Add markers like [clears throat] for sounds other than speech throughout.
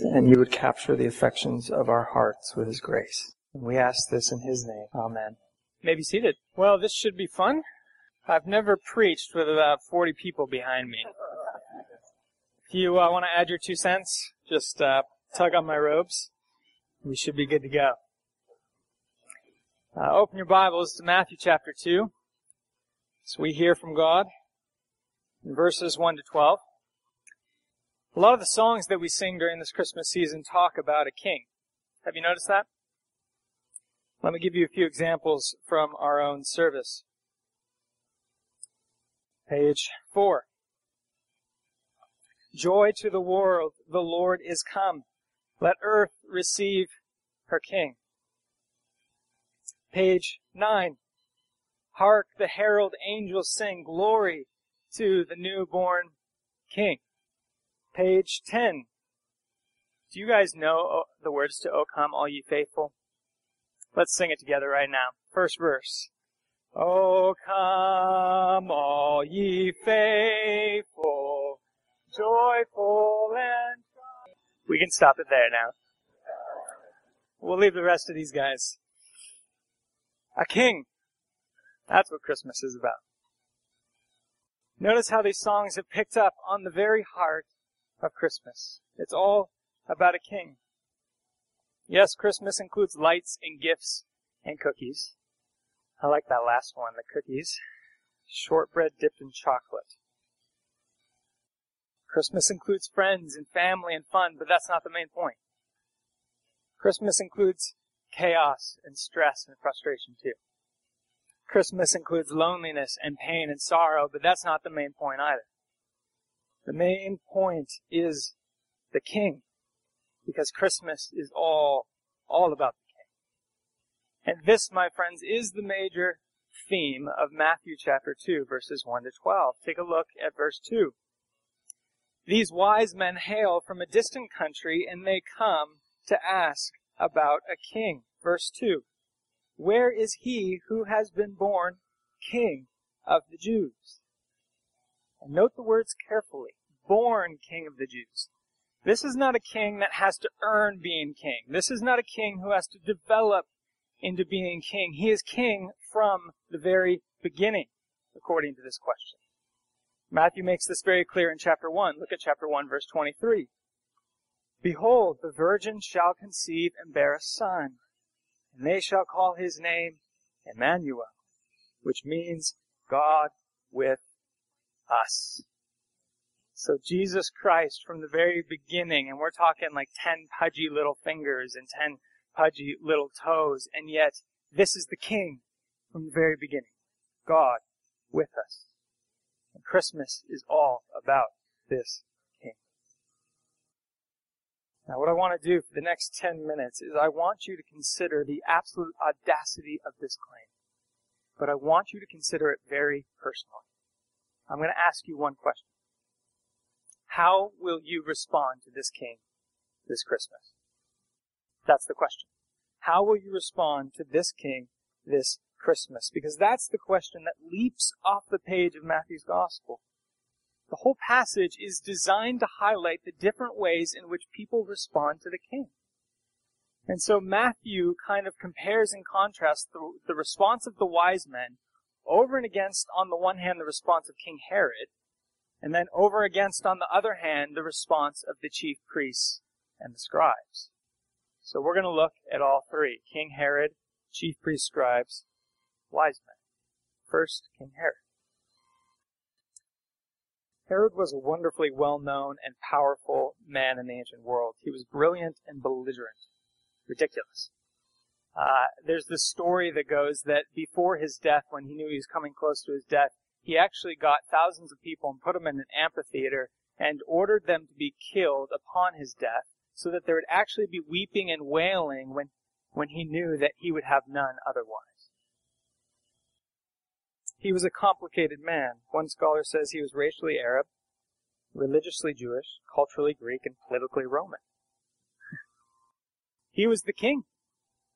and you would capture the affections of our hearts with his grace. And we ask this in his name. Amen. May be seated. Well, this should be fun. I've never preached with about 40 people behind me. If you uh, want to add your two cents, just uh, tug on my robes. We should be good to go. Uh, open your Bibles to Matthew chapter 2. So we hear from God in verses 1 to 12. A lot of the songs that we sing during this Christmas season talk about a king. Have you noticed that? Let me give you a few examples from our own service. Page 4. Joy to the world, the Lord is come. Let earth receive her King. Page 9. Hark the herald angels sing glory to the newborn King. Page 10. Do you guys know uh, the words to O come, all ye faithful? Let's sing it together right now. First verse. O come, all ye faithful, joyful and We can stop it there now. We'll leave the rest of these guys. A king. That's what Christmas is about. Notice how these songs have picked up on the very heart of Christmas. It's all about a king. Yes, Christmas includes lights and gifts and cookies. I like that last one, the cookies. Shortbread dipped in chocolate. Christmas includes friends and family and fun, but that's not the main point. Christmas includes chaos and stress and frustration too. Christmas includes loneliness and pain and sorrow, but that's not the main point either. The main point is the King, because Christmas is all, all about the King. And this, my friends, is the major theme of Matthew chapter 2, verses 1 to 12. Take a look at verse 2. These wise men hail from a distant country and they come to ask about a king. Verse 2. Where is he who has been born king of the Jews? And note the words carefully. Born king of the Jews. This is not a king that has to earn being king. This is not a king who has to develop into being king. He is king from the very beginning, according to this question. Matthew makes this very clear in chapter 1. Look at chapter 1, verse 23. Behold, the virgin shall conceive and bear a son, and they shall call his name Emmanuel, which means God with us. So Jesus Christ from the very beginning, and we're talking like 10 pudgy little fingers and 10 pudgy little toes, and yet this is the King from the very beginning. God with us. And Christmas is all about this King. Now what I want to do for the next 10 minutes is I want you to consider the absolute audacity of this claim. But I want you to consider it very personally. I'm going to ask you one question. How will you respond to this King this Christmas? That's the question. How will you respond to this King this Christmas? Because that's the question that leaps off the page of Matthew's Gospel. The whole passage is designed to highlight the different ways in which people respond to the king. And so Matthew kind of compares and contrasts the, the response of the wise men over and against, on the one hand, the response of King Herod, and then over against, on the other hand, the response of the chief priests and the scribes. So we're going to look at all three. King Herod, chief priests, scribes, wise men. First, King Herod. Herod was a wonderfully well-known and powerful man in the ancient world. He was brilliant and belligerent. Ridiculous. Uh, there's this story that goes that before his death, when he knew he was coming close to his death, he actually got thousands of people and put them in an amphitheater and ordered them to be killed upon his death so that there would actually be weeping and wailing when, when he knew that he would have none otherwise. He was a complicated man. One scholar says he was racially Arab, religiously Jewish, culturally Greek, and politically Roman. [laughs] he was the king.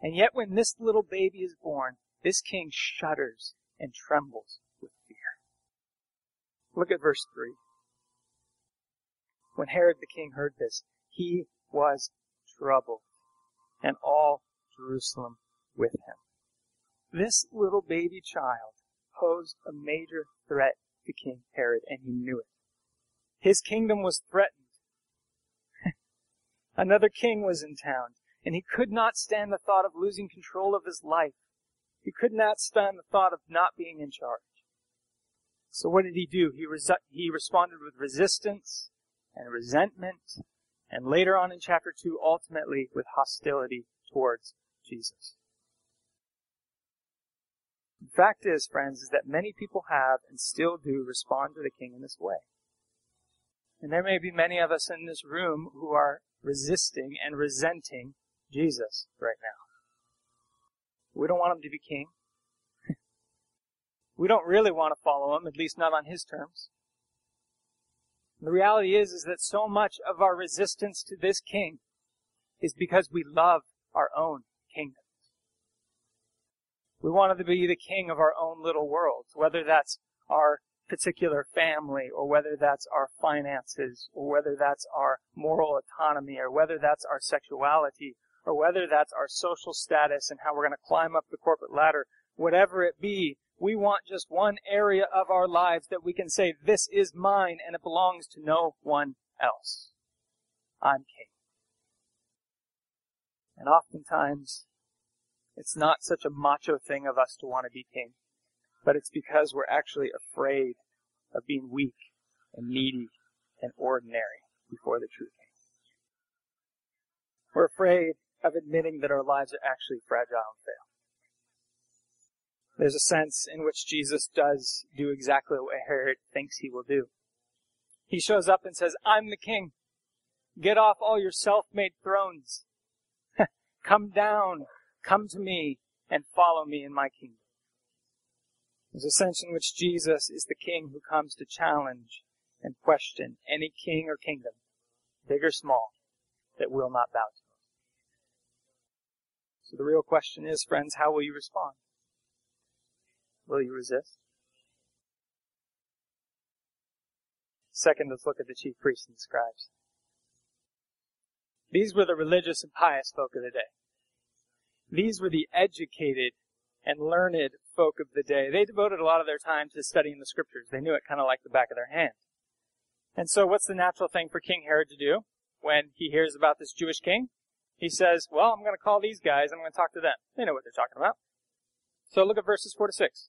And yet when this little baby is born, this king shudders and trembles. Look at verse 3. When Herod the king heard this, he was troubled, and all Jerusalem with him. This little baby child posed a major threat to King Herod, and he knew it. His kingdom was threatened. [laughs] Another king was in town, and he could not stand the thought of losing control of his life. He could not stand the thought of not being in charge. So what did he do? He, he responded with resistance and resentment, and later on in chapter 2, ultimately with hostility towards Jesus. The fact is, friends, is that many people have and still do respond to the king in this way. And there may be many of us in this room who are resisting and resenting Jesus right now. We don't want him to be king. We don't really want to follow him, at least not on his terms. The reality is, is that so much of our resistance to this king is because we love our own kingdoms. We want to be the king of our own little worlds, whether that's our particular family, or whether that's our finances, or whether that's our moral autonomy, or whether that's our sexuality, or whether that's our social status and how we're going to climb up the corporate ladder, whatever it be, we want just one area of our lives that we can say, this is mine and it belongs to no one else. I'm king. And oftentimes, it's not such a macho thing of us to want to be king, but it's because we're actually afraid of being weak and needy and ordinary before the true king. We're afraid of admitting that our lives are actually fragile and fail. There's a sense in which Jesus does do exactly what Herod thinks he will do. He shows up and says, I'm the king. Get off all your self-made thrones. [laughs] come down, come to me, and follow me in my kingdom. There's a sense in which Jesus is the king who comes to challenge and question any king or kingdom, big or small, that will not bow to him. So the real question is, friends, how will you respond? Will you resist? Second, let's look at the chief priests and scribes. These were the religious and pious folk of the day. These were the educated and learned folk of the day. They devoted a lot of their time to studying the scriptures. They knew it kind of like the back of their hand. And so what's the natural thing for King Herod to do when he hears about this Jewish king? He says, well, I'm going to call these guys. and I'm going to talk to them. They know what they're talking about. So look at verses 4 to 6.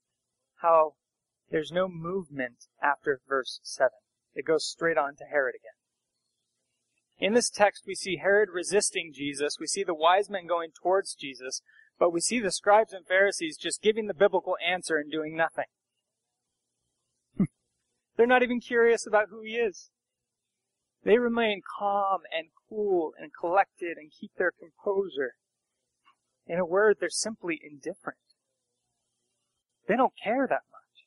how there's no movement after verse 7. It goes straight on to Herod again. In this text, we see Herod resisting Jesus. We see the wise men going towards Jesus, but we see the scribes and Pharisees just giving the biblical answer and doing nothing. [laughs] They're not even curious about who he is. They remain calm and cool and collected and keep their composure. In a word, they're simply indifferent. They don't care that much.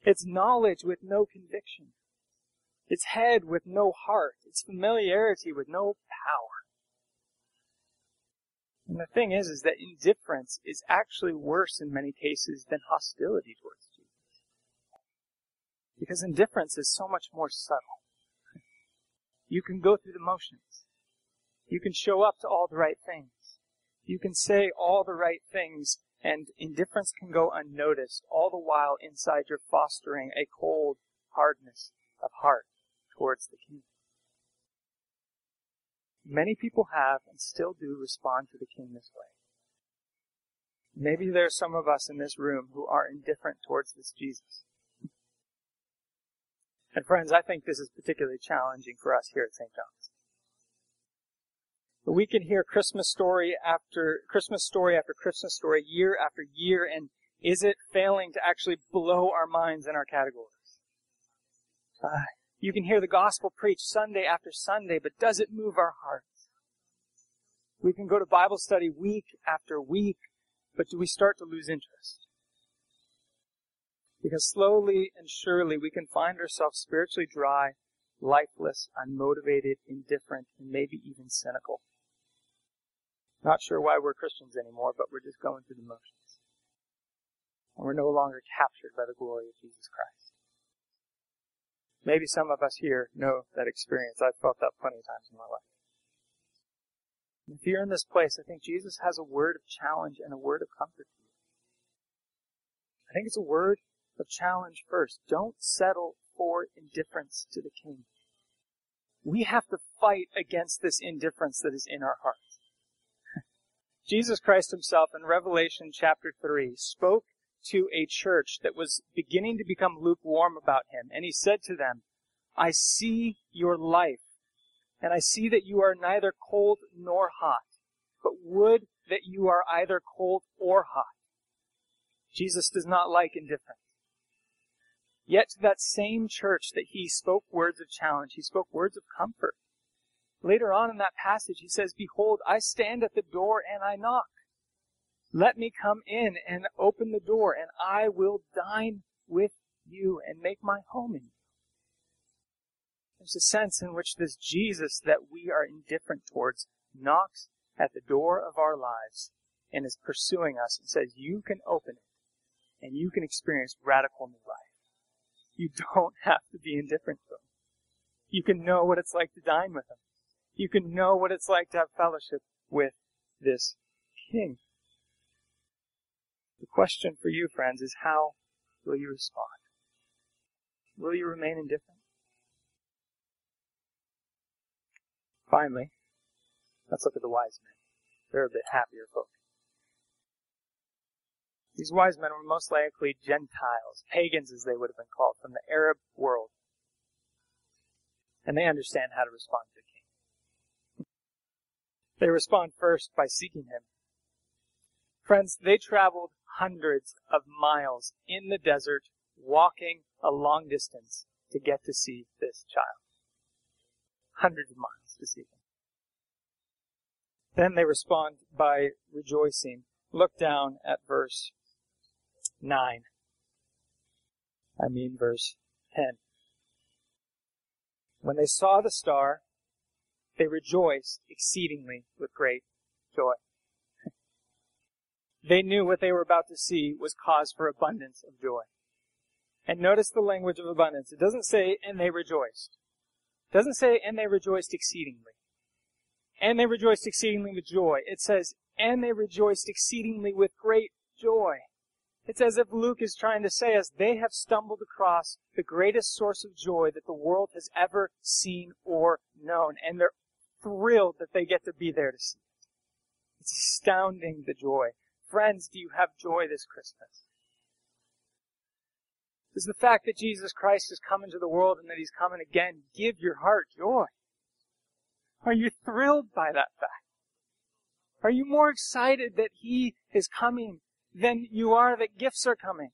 It's knowledge with no conviction. It's head with no heart. It's familiarity with no power. And the thing is, is that indifference is actually worse in many cases than hostility towards Jesus. Because indifference is so much more subtle. You can go through the motions. You can show up to all the right things. You can say all the right things and indifference can go unnoticed, all the while inside you're fostering a cold hardness of heart towards the king. Many people have and still do respond to the king this way. Maybe there are some of us in this room who are indifferent towards this Jesus. And friends, I think this is particularly challenging for us here at St. John's. But we can hear Christmas story after Christmas story after Christmas story, year after year, and is it failing to actually blow our minds in our categories? Uh, You can hear the gospel preached Sunday after Sunday, but does it move our hearts? We can go to Bible study week after week, but do we start to lose interest? Because slowly and surely we can find ourselves spiritually dry, lifeless, unmotivated, indifferent, and maybe even cynical. Not sure why we're Christians anymore, but we're just going through the motions. And we're no longer captured by the glory of Jesus Christ. Maybe some of us here know that experience. I've felt that plenty of times in my life. If you're in this place, I think Jesus has a word of challenge and a word of comfort for you. I think it's a word of challenge first. Don't settle for indifference to the King. We have to fight against this indifference that is in our hearts. Jesus Christ himself in Revelation chapter 3 spoke to a church that was beginning to become lukewarm about him, and he said to them, I see your life, and I see that you are neither cold nor hot, but would that you are either cold or hot. Jesus does not like indifference. Yet to that same church that he spoke words of challenge, he spoke words of comfort. Later on in that passage, he says, Behold, I stand at the door and I knock. Let me come in and open the door, and I will dine with you and make my home in you. There's a sense in which this Jesus that we are indifferent towards knocks at the door of our lives and is pursuing us and says, You can open it and you can experience radical new life. You don't [laughs] have to be indifferent to him. You can know what it's like to dine with him. You can know what it's like to have fellowship with this king. The question for you, friends, is how will you respond? Will you remain indifferent? Finally, let's look at the wise men. They're a bit happier folk. These wise men were most likely Gentiles, pagans as they would have been called, from the Arab world. And they understand how to respond to the king. They respond first by seeking him. Friends, they traveled hundreds of miles in the desert, walking a long distance to get to see this child. Hundreds of miles to see him. Then they respond by rejoicing. Look down at verse 9. I mean verse 10. When they saw the star, they rejoiced exceedingly with great joy. they knew what they were about to see was cause for abundance of joy. And notice the language of abundance. It doesn't say, and they rejoiced. It doesn't say, and they rejoiced exceedingly. And they rejoiced exceedingly with joy. It says, and they rejoiced exceedingly with great joy. It's as if Luke is trying to say us, they have stumbled across the greatest source of joy that the world has ever seen or known, and they're thrilled that they get to be there to see it. It's astounding the joy. Friends, do you have joy this Christmas? Does the fact that Jesus Christ has come into the world and that he's coming again give your heart joy? Are you thrilled by that fact? Are you more excited that he is coming than you are that gifts are coming?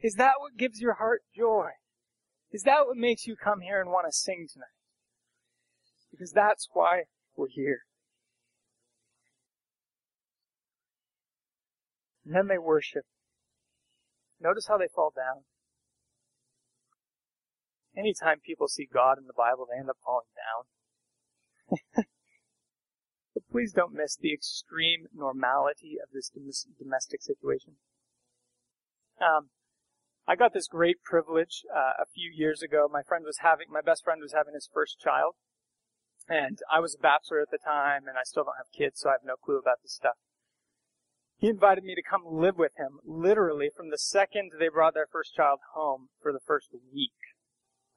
Is that what gives your heart joy? Is that what makes you come here and want to sing tonight? Because that's why we're here. And then they worship. Notice how they fall down. Anytime people see God in the Bible, they end up falling down. [laughs] But please don't miss the extreme normality of this domestic situation. Um, I got this great privilege uh, a few years ago. My friend was having, my best friend was having his first child, and I was a bachelor at the time, and I still don't have kids, so I have no clue about this stuff. He invited me to come live with him, literally from the second they brought their first child home for the first week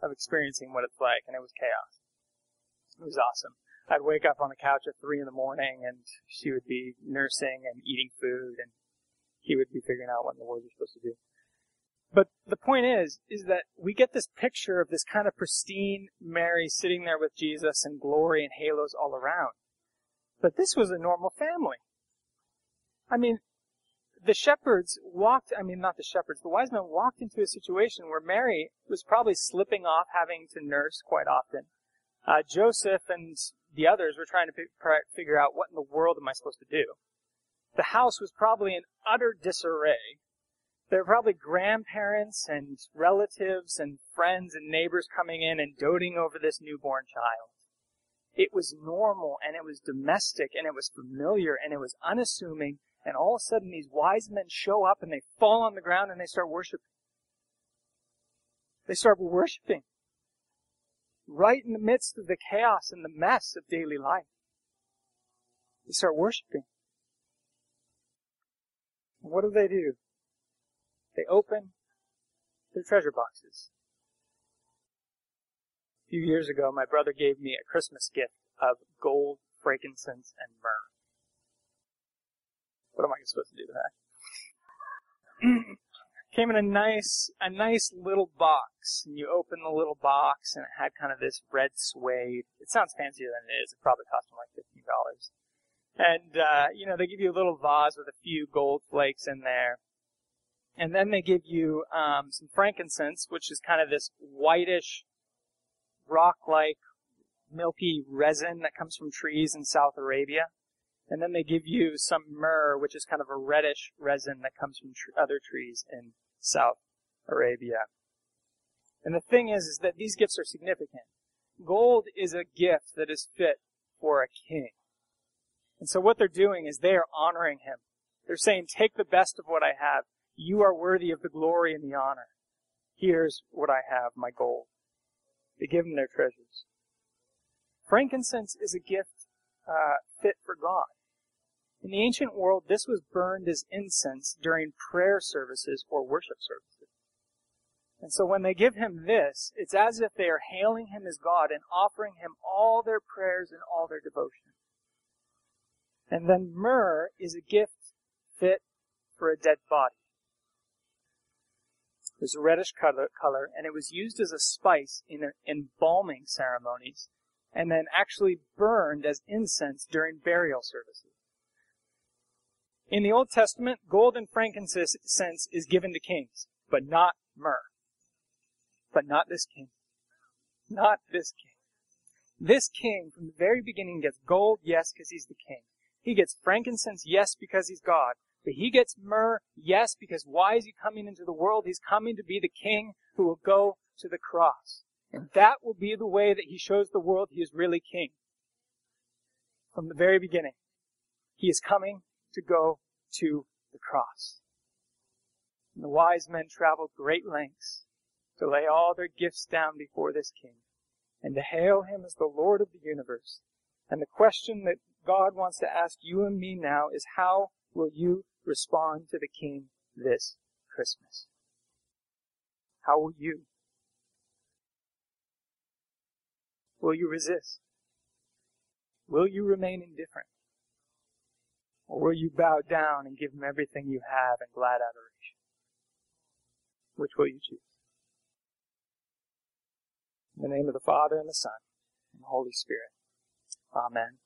of experiencing what it's like, and it was chaos. It was awesome. I'd wake up on the couch at three in the morning and she would be nursing and eating food and he would be figuring out what in the world you're supposed to do. But the point is, is that we get this picture of this kind of pristine Mary sitting there with Jesus and glory and halos all around. But this was a normal family. I mean, the shepherds walked, I mean, not the shepherds, the wise men walked into a situation where Mary was probably slipping off having to nurse quite often. Uh, Joseph and the others were trying to figure out what in the world am I supposed to do. The house was probably in utter disarray. There are probably grandparents and relatives and friends and neighbors coming in and doting over this newborn child. It was normal and it was domestic and it was familiar and it was unassuming and all of a sudden these wise men show up and they fall on the ground and they start worshiping. They start worshiping. Right in the midst of the chaos and the mess of daily life. They start worshiping. What do they do? They open their treasure boxes. A few years ago, my brother gave me a Christmas gift of gold, frankincense, and myrrh. What am I supposed to do with that? [clears throat] Came in a nice, a nice little box, and you open the little box, and it had kind of this red suede. It sounds fancier than it is. It probably cost me like fifteen dollars. And uh, you know, they give you a little vase with a few gold flakes in there, and then they give you um, some frankincense, which is kind of this whitish, rock-like, milky resin that comes from trees in South Arabia. And then they give you some myrrh, which is kind of a reddish resin that comes from tr- other trees in South Arabia. And the thing is, is that these gifts are significant. Gold is a gift that is fit for a king. And so what they're doing is they are honoring him. They're saying, take the best of what I have. You are worthy of the glory and the honor. Here's what I have, my gold. They give him their treasures. Frankincense is a gift uh, fit for God. In the ancient world, this was burned as incense during prayer services or worship services. And so when they give him this, it's as if they are hailing him as God and offering him all their prayers and all their devotion. And then myrrh is a gift fit for a dead body. It was a reddish color, color, and it was used as a spice in embalming ceremonies, and then actually burned as incense during burial services. In the Old Testament, gold and frankincense is given to kings, but not myrrh. But not this king. Not this king. This king, from the very beginning, gets gold, yes, because he's the king. He gets frankincense, yes, because he's God. But he gets myrrh, yes, because why is he coming into the world? He's coming to be the king who will go to the cross. And that will be the way that he shows the world he is really king. From the very beginning. He is coming to go to the cross. And the wise men traveled great lengths to lay all their gifts down before this king and to hail him as the Lord of the universe. And the question that God wants to ask you and me now is how will you respond to the king this Christmas? How will you? Will you resist? Will you remain indifferent? Or will you bow down and give him everything you have in glad adoration? Which will you choose? In the name of the Father and the Son and the Holy Spirit. Amen.